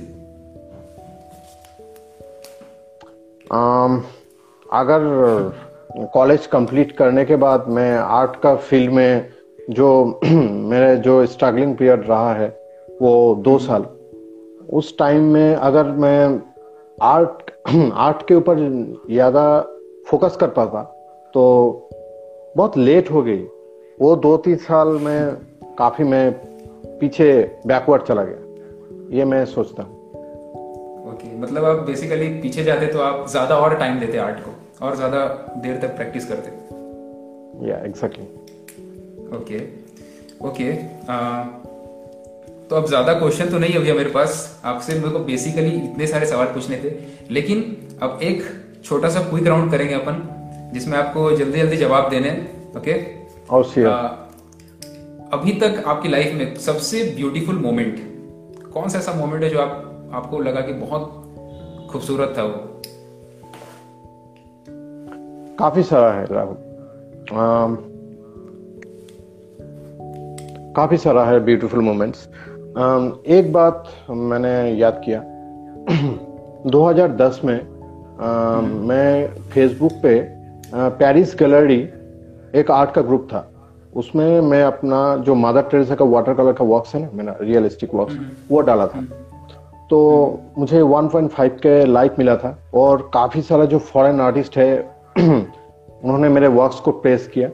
um, अगर कॉलेज कंप्लीट करने के बाद मैं आर्ट का फ़ील्ड में जो मेरे जो स्ट्रगलिंग पीरियड रहा है वो दो साल उस टाइम में अगर मैं आर्ट आर्ट के ऊपर ज़्यादा फोकस कर पाता तो बहुत लेट हो गई। वो दो तीन साल में काफ़ी मैं पीछे बैकवर्ड चला गया। ये मैं सोचता हूँ। ओके okay, मतलब आप बेसिकली पीछे जाते तो आप ज़्यादा और टाइम देते आर्ट को और ज़्यादा देर तक प्रैक्टिस करते। या एग्जैक्टली ओके ओके तो अब ज़्यादा क्वेश्चन तो नहीं हो गया मेरे पास। आपसे मेरे को बेसिकली इतने सारे सवाल पूछने थे। लेकिन अब एक छोटा सा क्विक राउंड करेंगे अपन जिसमें आपको जल्दी जल्दी जवाब देने ओके और अभी तक आपकी लाइफ में सबसे ब्यूटीफुल मोमेंट कौन सा ऐसा मोमेंट है जो आप आपको लगा कि बहुत खूबसूरत था वो? काफ़ी सारा है राहुल। काफ़ी सारा है ब्यूटीफुल मोमेंट्स एक बात मैंने याद किया। 2010 में आ, मैं फेसबुक पे पेरिस गैलरी एक आर्ट का ग्रुप था। उसमें मैं अपना जो मादर टेरेसा का वाटर कलर का वर्क्स है ना मेरा रियलिस्टिक वर्क्स वो डाला था। तो मुझे 1.5 के लाइक मिला था और काफ़ी सारा जो फॉरेन आर्टिस्ट है उन्होंने मेरे वर्क्स को प्रेस किया।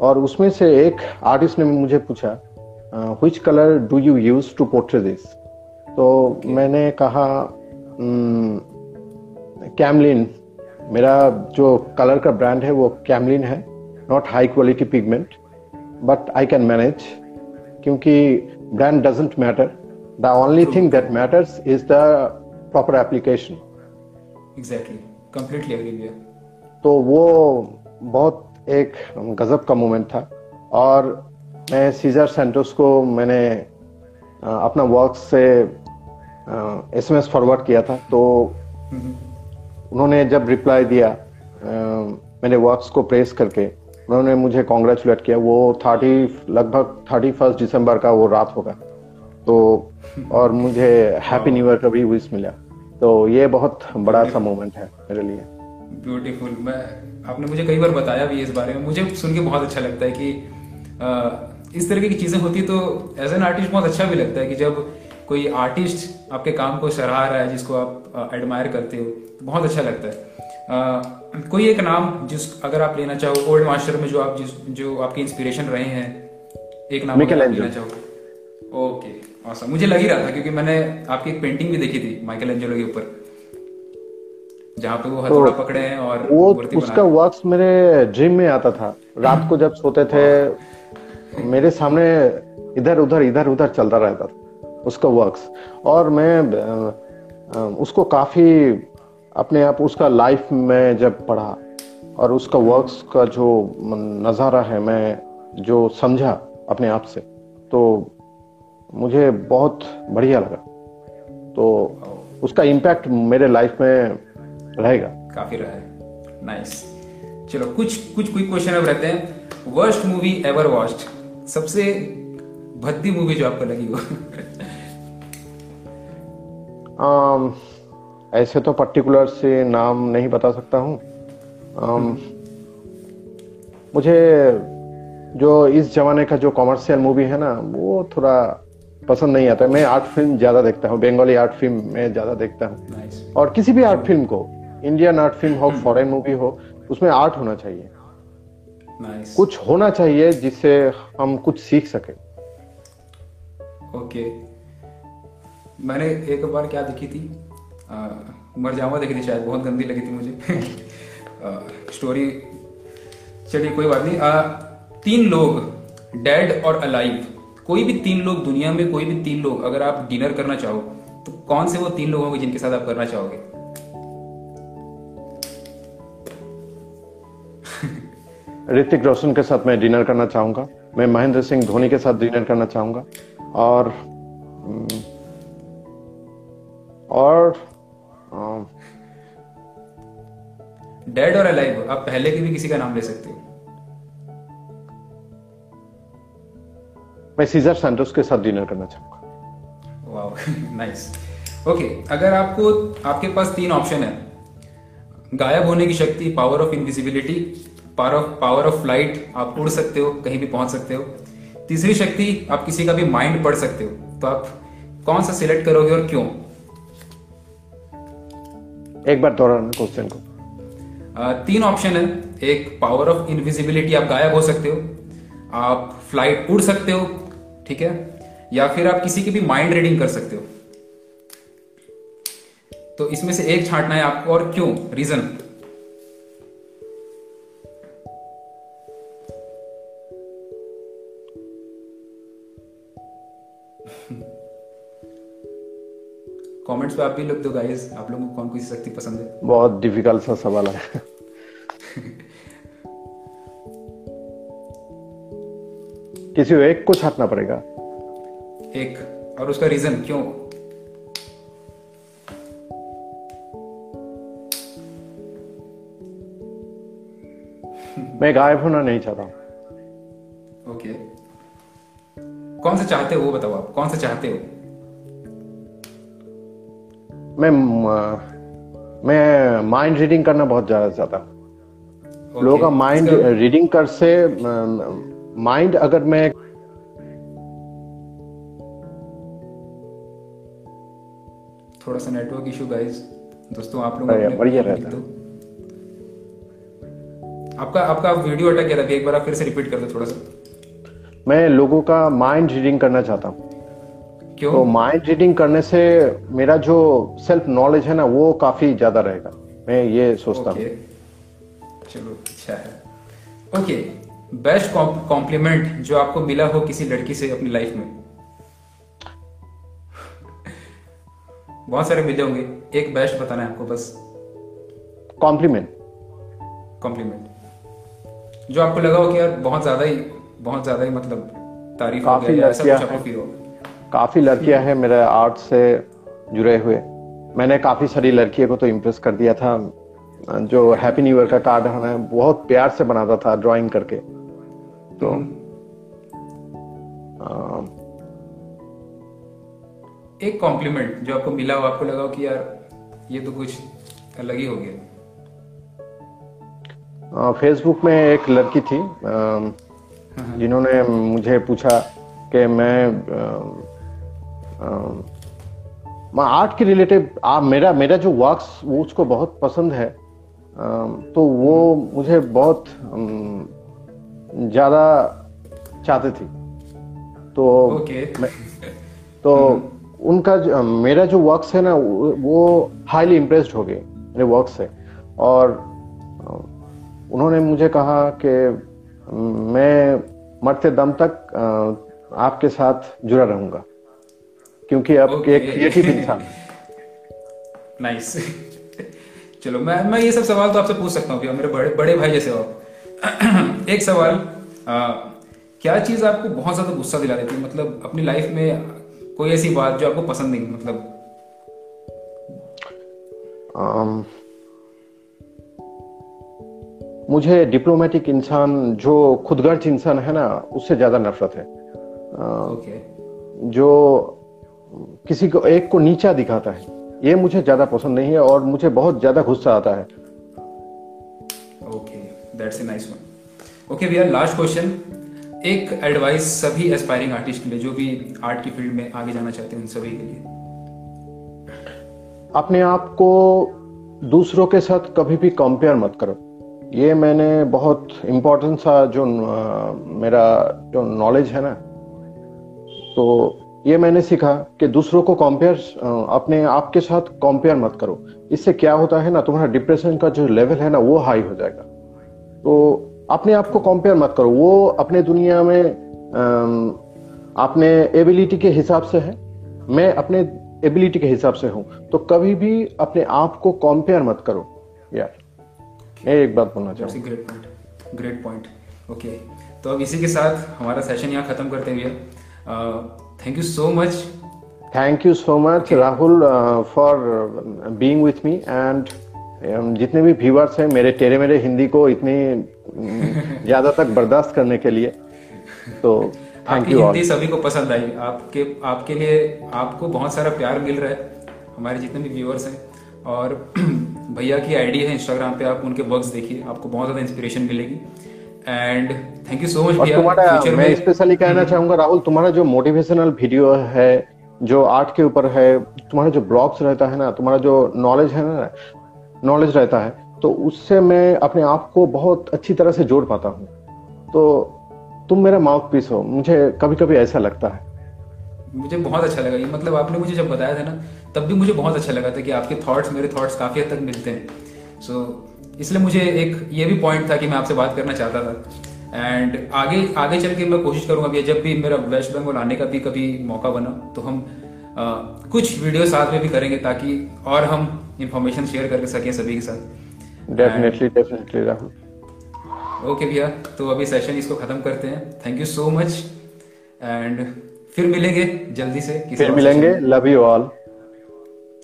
और उसमें से एक आर्टिस्ट ने मुझे पूछा which colour do you use to portray this तो. मैंने कहा कैमलिन मेरा जो कलर का ब्रांड है वो कैमलिन है not high quality pigment but I can manage क्योंकि brand doesn't matter the only thing that matters is the proper application exactly completely agree तो वो बहुत एक गजब का मोमेंट था। और मैं सीजर सेंटोस को मैंने अपना वर्क से एसएमएस फॉरवर्ड किया था तो उन्होंने जब रिप्लाई दिया मेरे वर्क्स को प्रेस करके, उन्होंने मुझे कॉन्ग्रेचुलेट किया, वो थर्टी लगभग थर्टी फ़र्स्ट दिसंबर का वो रात होगा तो और मुझे हैप्पी न्यू ईयर का भी विश मिला तो ये बहुत बड़ा सा मोमेंट है मेरे लिए। ब्यूटीफुल मैं, आपने मुझे कई बार बताया भी इस बारे में, मुझे सुन के बहुत अच्छा लगता है कि इस तरीके की चीज़ें होती तो एज एन आर्टिस्ट बहुत अच्छा भी लगता है कि जब कोई आर्टिस्ट आपके काम को सराह रहा है जिसको आप एडमायर करते हो तो बहुत अच्छा लगता है। आ, कोई एक नाम जिस अगर आप लेना चाहो ओल्ड मास्टर में जो आप जिस जो आपके इंस्पिरेशन रहे हैं एक नाम लेना चाहो। Okay awesome. मुझे लग ही रहा था क्योंकि मैंने आपकी एक पेंटिंग भी देखी थी माइकल एंजेलो के ऊपर जहाँ पे वो हथौड़ा पकड़े हैं और वो उसका वर्क्स मेरे ड्रीम में आता था। रात को जब सोते थे मेरे सामने इधर, उधर इधर, उधर चलता रहता था। उसका वर्क्स और मैं उसको काफ़ी अपने आप, उसका लाइफ में जब पढ़ा और उसका वर्क्स का जो नज़ारा है, मैं जो समझा अपने आप से तो मुझे बहुत बढ़िया लगा। तो उसका इम्पैक्ट मेरे लाइफ में रहेगा। काफ़ी रहा नाइस चलो, कुछ कुछ क्विक क्वेश्चन अब रहते हैं। वर्स्ट मूवी एवर वॉच्ड सबसे भद्दी मूवी जो आपको लगी हो um, ऐसे तो पर्टिकुलर से नाम नहीं बता सकता हूँ। Um, मुझे जो इस जमाने का जो कॉमर्शियल मूवी है ना वो थोड़ा पसंद नहीं आता मैं आर्ट फ़िल्म ज़्यादा देखता हूँ बंगाली आर्ट फ़िल्म में ज़्यादा देखता हूँ। Nice. और किसी भी आर्ट फ़िल्म को इंडियन आर्ट फ़िल्म हो फॉरेन मूवी हो उसमें आर्ट होना चाहिए। Nice. कुछ होना चाहिए जिससे हम कुछ सीख सके। Okay okay. मैंने एक बार क्या देखी थी? मरजावा देखी थी शायद बहुत गंदी लगी थी मुझे। आ, स्टोरी चलिए कोई बात नहीं। आ, तीन लोग डेड और अलाइव कोई भी तीन लोग दुनिया में कोई भी तीन लोग अगर आप डिनर करना चाहो तो कौन से वो तीन लोग होंगे जिनके साथ आप करना चाहोगे? ऋतिक रोशन के साथ मैं डिनर करना चाहूँगा। मैं महेंद्र सिंह धोनी के साथ डिनर करना चाहूँगा। और हम्म, और डेड और अलाइव आप पहले के भी किसी का नाम ले सकते हो। मैं सीजर सैंटोस के साथ डिनर करना चाहूँगा। वाह नाइस ओके अगर आपको आपके पास तीन ऑप्शन है। गायब होने की शक्ति power of invisibility power of power of flight आप उड़ सकते हो कहीं भी पहुँच सकते हो। तीसरी शक्ति आप किसी का भी माइंड पढ़ सकते हो। तो आप कौन सा सिलेक्ट करोगे और क्यों? एक बार दोहराना क्वेश्चन को। आ, तीन ऑप्शन है। एक पावर ऑफ़ इनविजिबिलिटी आप गायब हो सकते हो। आप फ़्लाइट उड़ सकते हो ठीक है? या फिर आप किसी की भी माइंड रीडिंग कर सकते हो। तो इसमें से एक छांटना है आपको और क्यों? रीजन कमेंट्स पे आप भी लिख दो गाइस आप लोगों को कौन कौन सी शक्ति पसंद है? बहुत डिफ़िकल्ट सा सवाल है। किसी एक को छाटना पड़ेगा। एक। और उसका रीजन क्यों? मैं गायब होना नहीं चाहता। Okay okay. कौन से चाहते हो वो बताओ आप। कौन से चाहते हो? मैं मैं माइंड रीडिंग करना बहुत ज़्यादा चाहता हूँ। Okay. लोगों का माइंड रीडिंग कर से माइंड अगर मैं थोड़ा सा नेटवर्क इशू गाइस दोस्तों आप लोग बढ़िया रहता है। आपका आपका वीडियो अटक गया था एक बार आप फिर से रिपीट कर दो थोड़ा सा। मैं लोगों का माइंड रीडिंग करना चाहता हूँ। क्यों? तो माइंड रीडिंग करने से मेरा जो सेल्फ नॉलेज है ना वो काफ़ी ज़्यादा रहेगा। मैं ये सोचता हूँ। चलो अच्छा है। ओके बेस्ट कॉम्प्लीमेंट जो आपको मिला हो किसी लड़की से अपनी लाइफ में? बहुत सारे मिले होंगे। एक बेस्ट बताना है आपको बस। कॉम्प्लीमेंट कॉम्प्लीमेंट जो आपको लगा हो कि यार बहुत ज़्यादा ही बहुत ज़्यादा ही मतलब तारीफ़ काफ़ी हो गया ऐसा कुछ आपको फील हो। काफ़ी लड़कियाँ हैं मेरे आर्ट से जुड़े हुए। मैंने काफ़ी सारी लड़कियों को तो इम्प्रेस कर दिया था। जो हैप्पी न्यू ईयर का कार्ड है बहुत प्यार से बनाता था ड्राइंग करके। तो आ, एक कॉम्प्लीमेंट जो आपको मिला हो आपको लगा हो कि यार ये तो कुछ अलग ही हो गया। फेसबुक में एक लड़की थी हाँ, हाँ। जिन्होंने मुझे पूछा कि मैं मैं आर्ट के रिलेटेड मेरा मेरा जो वर्क्स वो उसको बहुत पसंद है। तो वो मुझे बहुत ज़्यादा चाहते थी। तो okay. मैं, तो उनका मेरा जो वर्क्स है ना वो हाईली इम्प्रेस्ड हो गए मेरे वर्क से। और उन्होंने मुझे कहा कि मैं मरते दम तक आपके साथ जुड़ा रहूँगा। क्योंकि आप okay. एक क्रिएटिव इंसान नाइस चलो मैं मैं ये सब सवाल तो आपसे पूछ सकता हूँ मेरे बड़े बड़े भाई जैसे हो। एक सवाल आ, क्या चीज़ आपको बहुत ज़्यादा गुस्सा दिला देती है? मतलब अपनी लाइफ में कोई ऐसी बात जो आपको पसंद नहीं मतलब? Um, मुझे डिप्लोमेटिक इंसान जो खुदगर्ज इंसान है ना उससे ज़्यादा नफरत है। Okay. जो किसी को एक को नीचा दिखाता है। ये मुझे ज़्यादा पसंद नहीं है और मुझे बहुत ज़्यादा गुस्सा आता है। Okay that's a nice one okay भैया लास्ट क्वेश्चन एक एडवाइस सभी एस्पायरिंग आर्टिस्ट के लिए जो भी आर्ट की फ़ील्ड में आगे जाना चाहते हैं उन सभी के लिए? अपने आप को दूसरों के साथ कभी भी कंपेयर मत करो। ये मैंने बहुत इम्पोर्टेंट सा जो आ, मेरा जो नॉलेज है ना तो ये मैंने सीखा कि दूसरों को कंपेयर अपने आप के साथ कंपेयर मत करो। इससे क्या होता है ना तुम्हारा डिप्रेशन का जो लेवल है ना वो हाई हो जाएगा। तो अपने आप को कंपेयर मत करो। वो अपने दुनिया में अपने एबिलिटी के हिसाब से है। मैं अपने एबिलिटी के हिसाब से हूँ। तो कभी भी अपने आप को कंपेयर मत करो। यार मैं एक बात बोलना चाहूँ great point great point okay तो अब इसी के साथ हमारा सेशन यहाँ खत्म करते हुए thank you so much thank you so much Rahul for being with me and जितने भी व्यूअर्स हैं मेरे तेरे मेरे हिंदी को इतनी ज़्यादा तक बर्दाश्त करने के लिए। तो थैंक यू हिंदी सभी को पसंद आई। आपके आपके लिए आपको बहुत सारा प्यार मिल रहा है हमारे जितने भी व्यूअर्स हैं। और भैया की आईडी है इंस्टाग्राम पे आप उनके वर्क्स देखिए आपको बहुत ज़्यादा इंस्पिरेशन मिलेगी। And thank you so much और तुम्हारा मैं स्पेशली कहना चाहूँगा राहुल तुम्हारा जो मोटिवेशनल वीडियो है जो आर्ट के ऊपर है तुम्हारा जो ब्लॉग्स रहता है ना तुम्हारा जो नॉलेज है ना नॉलेज रहता है तो उससे मैं अपने आप को बहुत अच्छी तरह से जोड़ पाता हूँ। तो तुम मेरा माउथ पीस हो। मुझे कभी कभी ऐसा लगता है। मुझे बहुत अच्छा लगा। ये मतलब आपने मुझे जब बताया था ना तब भी मुझे बहुत अच्छा लगा था कि आपके थॉट्स मेरे थॉट्स काफ़ी हद तक मिलते हैं। सो so, इसलिए मुझे एक ये भी पॉइंट था कि मैं आपसे बात करना चाहता था। एंड आगे आगे चल के मैं कोशिश करूँगा भैया जब भी मेरा वेस्ट बंगाल आने का भी कभी मौका बना तो हम आ, कुछ वीडियो साथ में भी करेंगे ताकि और हम इंफॉर्मेशन शेयर कर सकें सभी के साथ। डेफिनेटली डेफिनेटली राहुल ओके भैया तो अभी सेशन इसको खत्म करते हैं। Thank you so much and फिर मिलेंगे जल्दी से किसी फिर मिलेंगे। Love you all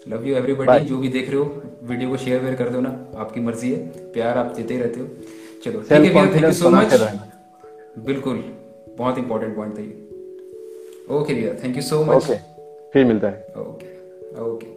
love you everybody जो भी देख रहे हो। वीडियो को शेयर वेयर कर दो ना आपकी मर्ज़ी है प्यार आप देते ही रहते हो। चलो ठीक है भैया थैंक यू सो मच बिल्कुल बहुत इंपॉर्टेंट पॉइंट था ये। ओके भैया थैंक यू सो मच फिर मिलता है। Okay okay